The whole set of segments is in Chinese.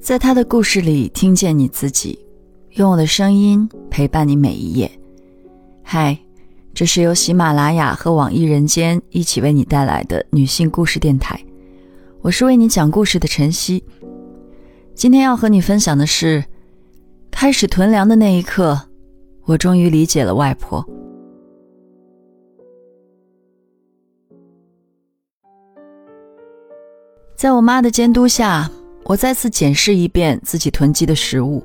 在他的故事里听见你自己，用我的声音陪伴你每一页。嗨，这是由喜马拉雅和网易人间一起为你带来的女性故事电台，我是为你讲故事的晨曦。今天要和你分享的是，开始囤粮的那一刻，我终于理解了外婆。在我妈的监督下。我再次检视一遍自己囤积的食物。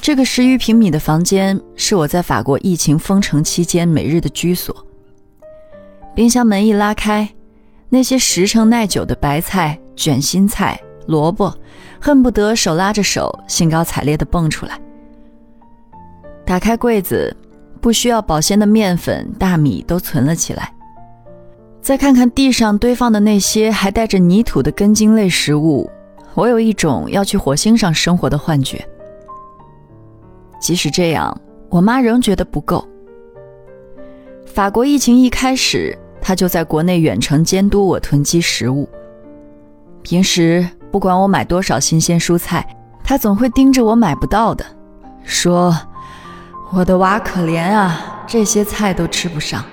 这个十余平米的房间是我在法国疫情封城期间每日的居所。冰箱门一拉开，那些十成耐久的白菜、卷心菜、萝卜，恨不得手拉着手，兴高采烈地蹦出来。打开柜子，不需要保鲜的面粉、大米都存了起来。再看看地上堆放的那些还带着泥土的根茎类食物。我有一种要去火星上生活的幻觉。即使这样，我妈仍觉得不够。法国疫情一开始，她就在国内远程监督我囤积食物。平时不管我买多少新鲜蔬菜，她总会盯着我买不到的，说：“我的娃可怜啊，这些菜都吃不上。”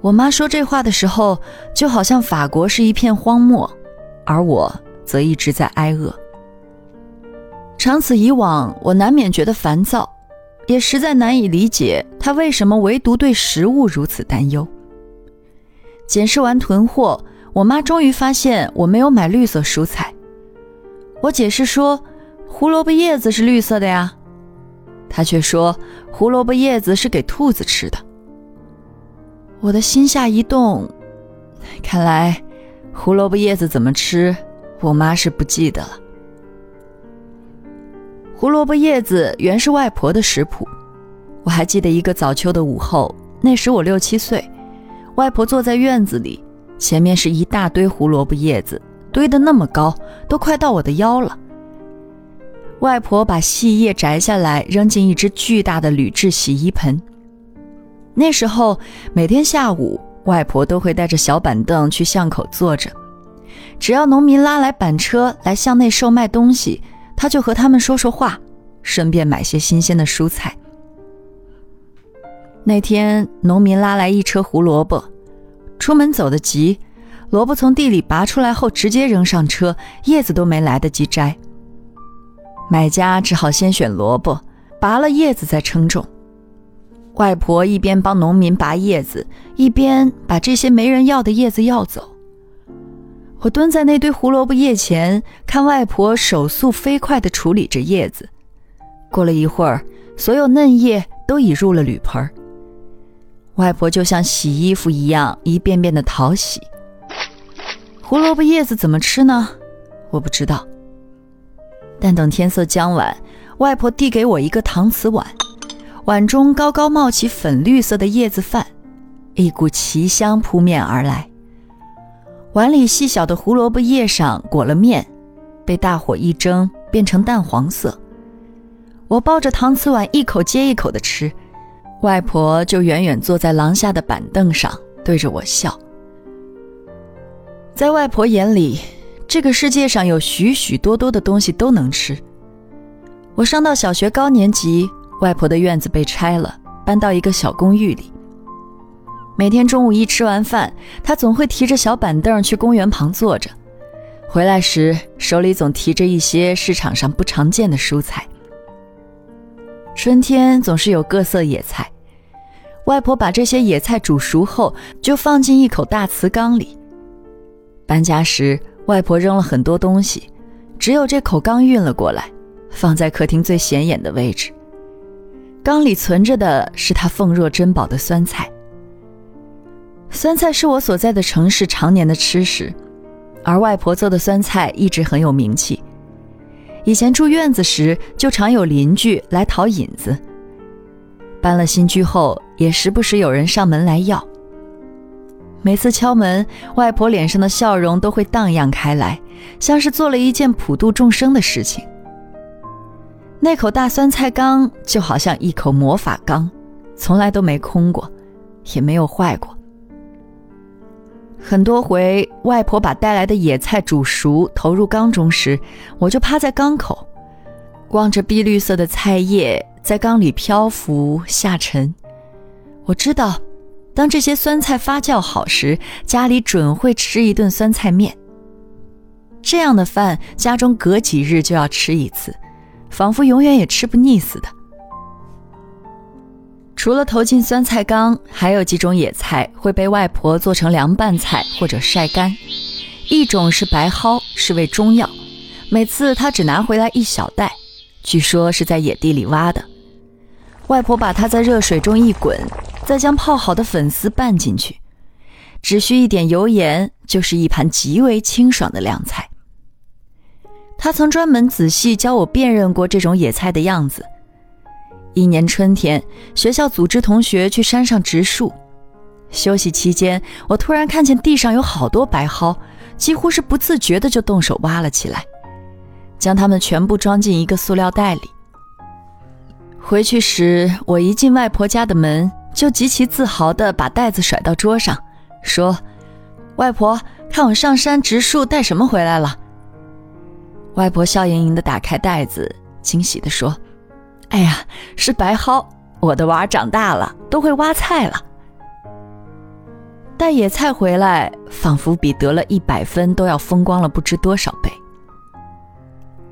我妈说这话的时候，就好像法国是一片荒漠，而我。则一直在挨饿。长此以往，我难免觉得烦躁，也实在难以理解他为什么唯独对食物如此担忧。检视完囤货，我妈终于发现我没有买绿色蔬菜。我解释说，胡萝卜叶子是绿色的呀，她却说胡萝卜叶子是给兔子吃的。我的心下一动，看来胡萝卜叶子怎么吃？我妈是不记得了。胡萝卜叶子原是外婆的食谱，我还记得一个早秋的午后，那时我六七岁，外婆坐在院子里，前面是一大堆胡萝卜叶子，堆得那么高，都快到我的腰了。外婆把细叶摘下来，扔进一只巨大的铝制洗衣盆。那时候每天下午，外婆都会带着小板凳去巷口坐着。只要农民拉来板车来巷内售卖东西，他就和他们说说话，顺便买些新鲜的蔬菜。那天，农民拉来一车胡萝卜，出门走得急，萝卜从地里拔出来后直接扔上车，叶子都没来得及摘。买家只好先选萝卜，拔了叶子再称重。外婆一边帮农民拔叶子，一边把这些没人要的叶子要走。我蹲在那堆胡萝卜叶前，看外婆手速飞快地处理着叶子。过了一会儿，所有嫩叶都已入了铝盆。外婆就像洗衣服一样，一遍遍地淘洗。胡萝卜叶子怎么吃呢？我不知道。但等天色将晚，外婆递给我一个搪瓷碗，碗中高高冒起粉绿色的叶子饭，一股奇香扑面而来。碗里细小的胡萝卜叶上裹了面，被大火一蒸变成淡黄色。我抱着搪瓷碗一口接一口的吃，外婆就远远坐在廊下的板凳上对着我笑。在外婆眼里，这个世界上有许许多多的东西都能吃。我上到小学高年级，外婆的院子被拆了，搬到一个小公寓里。每天中午一吃完饭，他总会提着小板凳去公园旁坐着，回来时手里总提着一些市场上不常见的蔬菜。春天总是有各色野菜，外婆把这些野菜煮熟后就放进一口大瓷缸里。搬家时，外婆扔了很多东西，只有这口缸运了过来，放在客厅最显眼的位置。缸里存着的是她奉若珍宝的酸菜。酸菜是我所在的城市常年的吃食，而外婆做的酸菜一直很有名气。以前住院子时，就常有邻居来讨引子。搬了新居后，也时不时有人上门来要。每次敲门，外婆脸上的笑容都会荡漾开来，像是做了一件普度众生的事情。那口大酸菜缸就好像一口魔法缸，从来都没空过，也没有坏过。很多回，外婆把带来的野菜煮熟，投入缸中时，我就趴在缸口，望着碧绿色的菜叶在缸里漂浮下沉。我知道，当这些酸菜发酵好时，家里准会吃一顿酸菜面。这样的饭，家中隔几日就要吃一次，仿佛永远也吃不腻似的。除了投进酸菜缸，还有几种野菜会被外婆做成凉拌菜或者晒干。一种是白蒿，是味中药，每次她只拿回来一小袋，据说是在野地里挖的。外婆把它在热水中一滚，再将泡好的粉丝拌进去，只需一点油盐，就是一盘极为清爽的凉菜。她曾专门仔细教我辨认过这种野菜的样子。一年春天，学校组织同学去山上植树。休息期间，我突然看见地上有好多白蒿，几乎是不自觉的就动手挖了起来，将它们全部装进一个塑料袋里。回去时，我一进外婆家的门，就极其自豪地把袋子甩到桌上，说：“外婆，看我上山植树带什么回来了。”外婆笑盈盈地打开袋子，惊喜地说。哎呀，是白蒿！我的娃长大了，都会挖菜了。带野菜回来，仿佛比得了一百分都要风光了不知多少倍。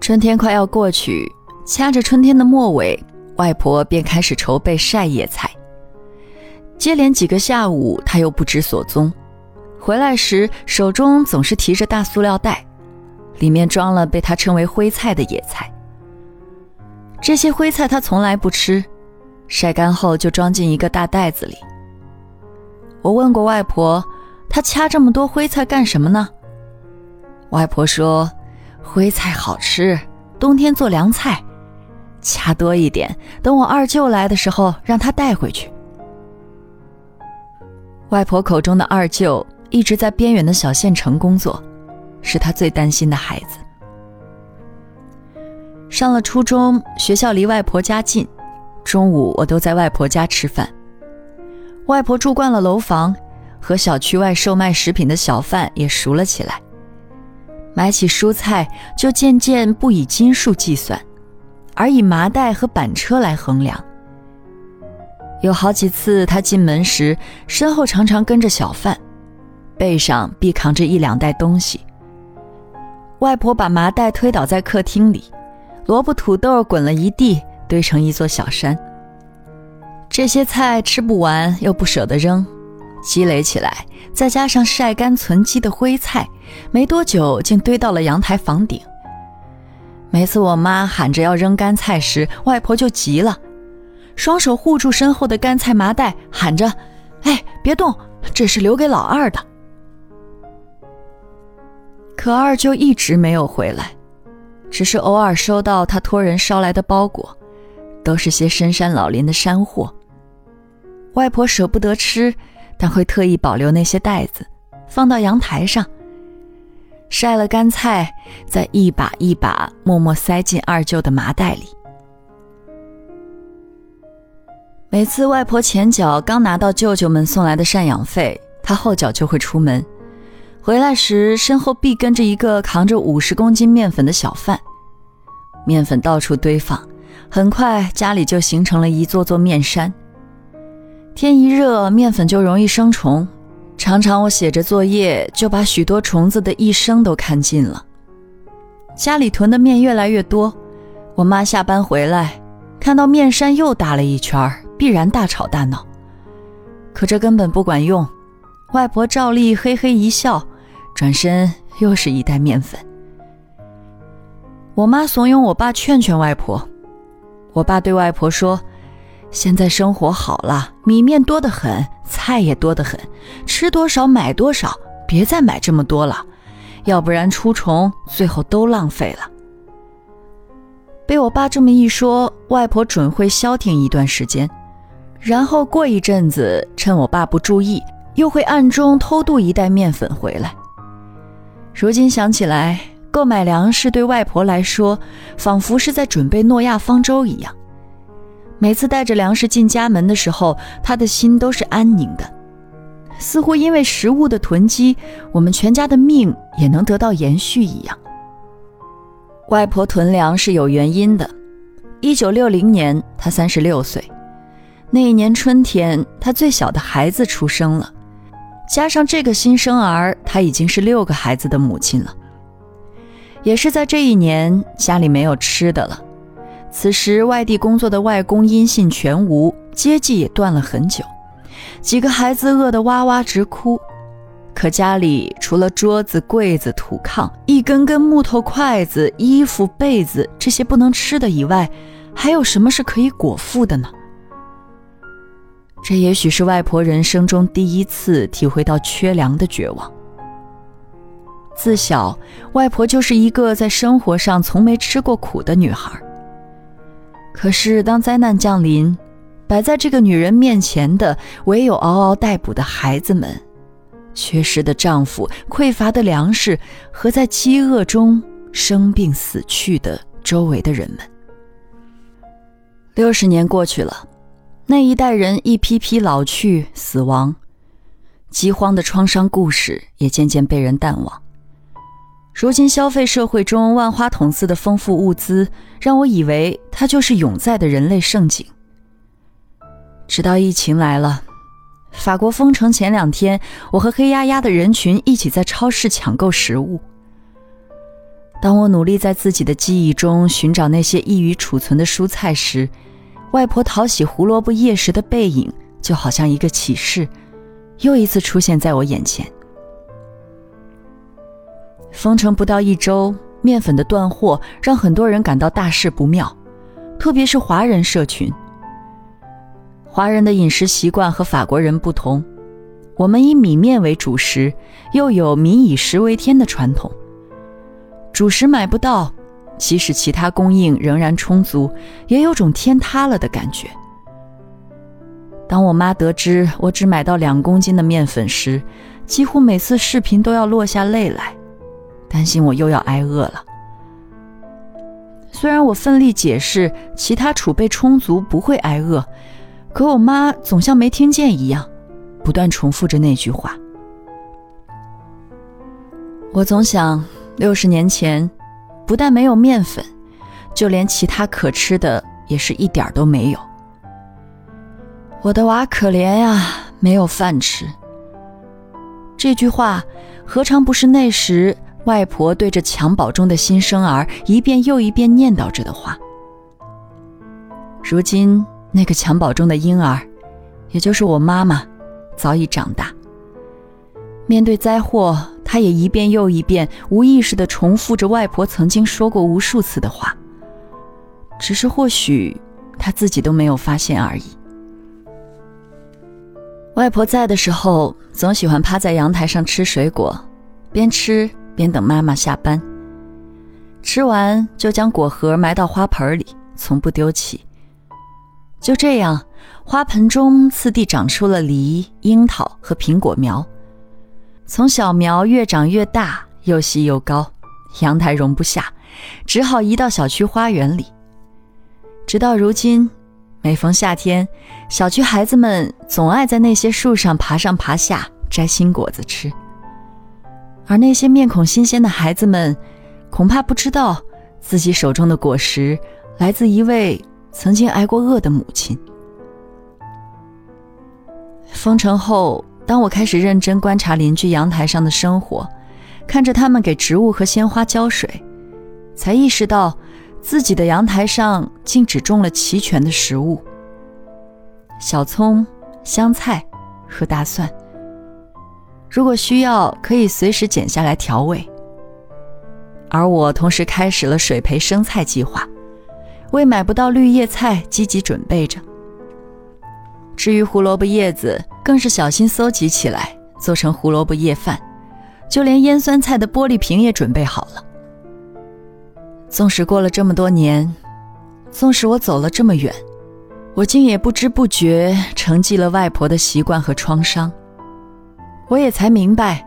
春天快要过去，掐着春天的末尾，外婆便开始筹备晒野菜。接连几个下午，她又不知所踪。回来时，手中总是提着大塑料袋，里面装了被她称为灰菜的野菜。这些灰菜他从来不吃，晒干后就装进一个大袋子里。我问过外婆，她掐这么多灰菜干什么呢？外婆说，灰菜好吃，冬天做凉菜，掐多一点，等我二舅来的时候让他带回去。外婆口中的二舅一直在边远的小县城工作，是她最担心的孩子。上了初中，学校离外婆家近，中午我都在外婆家吃饭。外婆住惯了楼房，和小区外售卖食品的小贩也熟了起来。买起蔬菜就渐渐不以斤数计算，而以麻袋和板车来衡量。有好几次，他进门时身后常常跟着小贩，背上必扛着一两袋东西。外婆把麻袋推倒在客厅里。萝卜、土豆滚了一地，堆成一座小山。这些菜吃不完，又不舍得扔，积累起来，再加上晒干存积的灰菜，没多久竟堆到了阳台房顶。每次我妈喊着要扔干菜时，外婆就急了，双手护住身后的干菜麻袋，喊着：“哎，别动，这是留给老二的。”可二舅一直没有回来。只是偶尔收到他托人捎来的包裹，都是些深山老林的山货。外婆舍不得吃，但会特意保留那些袋子，放到阳台上。晒了干菜，再一把一把默默塞进二舅的麻袋里。每次外婆前脚刚拿到舅舅们送来的赡养费，她后脚就会出门。回来时，身后必跟着一个扛着五十公斤面粉的小贩，面粉到处堆放，很快家里就形成了一座座面山。天一热，面粉就容易生虫，常常我写着作业，就把许多虫子的一生都看尽了。家里囤的面越来越多，我妈下班回来，看到面山又大了一圈，必然大吵大闹。可这根本不管用，外婆照例嘿嘿一笑。转身又是一袋面粉。我妈怂恿我爸劝劝外婆，我爸对外婆说：“现在生活好了，米面多得很，菜也多得很，吃多少买多少，别再买这么多了，要不然出虫，最后都浪费了。”被我爸这么一说，外婆准会消停一段时间，然后过一阵子，趁我爸不注意，又会暗中偷渡一袋面粉回来。如今想起来，购买粮食对外婆来说，仿佛是在准备诺亚方舟一样。每次带着粮食进家门的时候，她的心都是安宁的。似乎因为食物的囤积，我们全家的命也能得到延续一样。外婆囤粮是有原因的。一九六零年，她三十六岁，那一年春天，她最小的孩子出生了，加上这个新生儿，她已经是六个孩子的母亲了。也是在这一年，家里没有吃的了。此时，外地工作的外公音信全无，接济也断了很久，几个孩子饿得哇哇直哭。可家里除了桌子、柜子、土炕、一根根木头筷子、衣服、被子这些不能吃的以外，还有什么是可以果腹的呢？这也许是外婆人生中第一次体会到缺粮的绝望。自小，外婆就是一个在生活上从没吃过苦的女孩。可是，当灾难降临，摆在这个女人面前的唯有嗷嗷待哺的孩子们。缺失的丈夫，匮乏的粮食，和在饥饿中生病死去的周围的人们。六十年过去了，那一代人一批批老去死亡，饥荒的创伤故事也渐渐被人淡忘。如今消费社会中万花筒似的丰富物资，让我以为它就是永在的人类盛景。直到疫情来了。法国封城前两天，我和黑压压的人群一起在超市抢购食物。当我努力在自己的记忆中寻找那些易于储存的蔬菜时，外婆淘洗胡萝卜叶时的背影，就好像一个启示，又一次出现在我眼前。封城不到一周，面粉的断货让很多人感到大事不妙，特别是华人社群。华人的饮食习惯和法国人不同，我们以米面为主食，又有“民以食为天”的传统。主食买不到，即使其他供应仍然充足，也有种天塌了的感觉。当我妈得知我只买到两公斤的面粉时，几乎每次视频都要落下泪来，担心我又要挨饿了。虽然我奋力解释，其他储备充足，不会挨饿。可我妈总像没听见一样，不断重复着那句话。我总想，六十年前，不但没有面粉，就连其他可吃的也是一点都没有。我的娃可怜呀，没有饭吃。这句话，何尝不是那时外婆对着襁褓中的新生儿一遍又一遍念叨着的话？如今。那个襁褓中的婴儿，也就是我妈妈，早已长大。面对灾祸，他也一遍又一遍无意识地重复着外婆曾经说过无数次的话。只是或许他自己都没有发现而已。外婆在的时候，总喜欢趴在阳台上吃水果，边吃边等妈妈下班。吃完就将果核埋到花盆里，从不丢弃。就这样，花盆中次第长出了梨、樱桃和苹果苗。从小苗越长越大，又细又高，阳台容不下，只好移到小区花园里。直到如今，每逢夏天，小区孩子们总爱在那些树上爬上爬下，摘新果子吃。而那些面孔新鲜的孩子们，恐怕不知道自己手中的果实来自一位。曾经挨过饿的母亲。封城后，当我开始认真观察邻居阳台上的生活，看着他们给植物和鲜花浇水，才意识到自己的阳台上竟只种了齐全的食物：小葱、香菜和大蒜。如果需要，可以随时剪下来调味。而我同时开始了水培生菜计划。为买不到绿叶菜积极准备着。至于胡萝卜叶子，更是小心搜集起来，做成胡萝卜叶饭。就连腌酸菜的玻璃瓶也准备好了。纵使过了这么多年，纵使我走了这么远，我竟也不知不觉承继了外婆的习惯和创伤。我也才明白，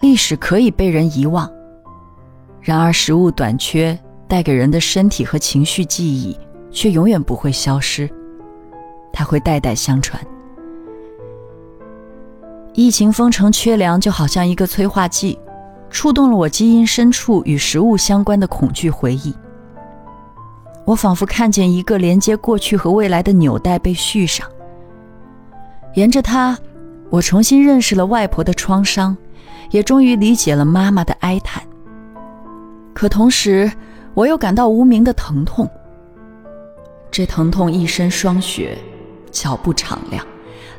历史可以被人遗忘，然而食物短缺。带给人的身体和情绪记忆，却永远不会消失，它会代代相传。疫情封城缺粮，就好像一个催化剂，触动了我基因深处与食物相关的恐惧回忆。我仿佛看见一个连接过去和未来的纽带被续上，沿着它，我重新认识了外婆的创伤，也终于理解了妈妈的哀叹。可同时，我又感到无名的疼痛。这疼痛一身霜雪，脚步敞亮，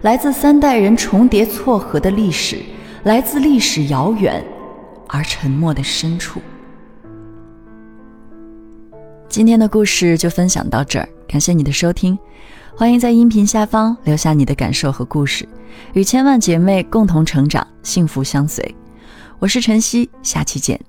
来自三代人重叠错合的历史，来自历史遥远而沉默的深处。今天的故事就分享到这儿，感谢你的收听，欢迎在音频下方留下你的感受和故事，与千万姐妹共同成长，幸福相随。我是晨曦，下期见。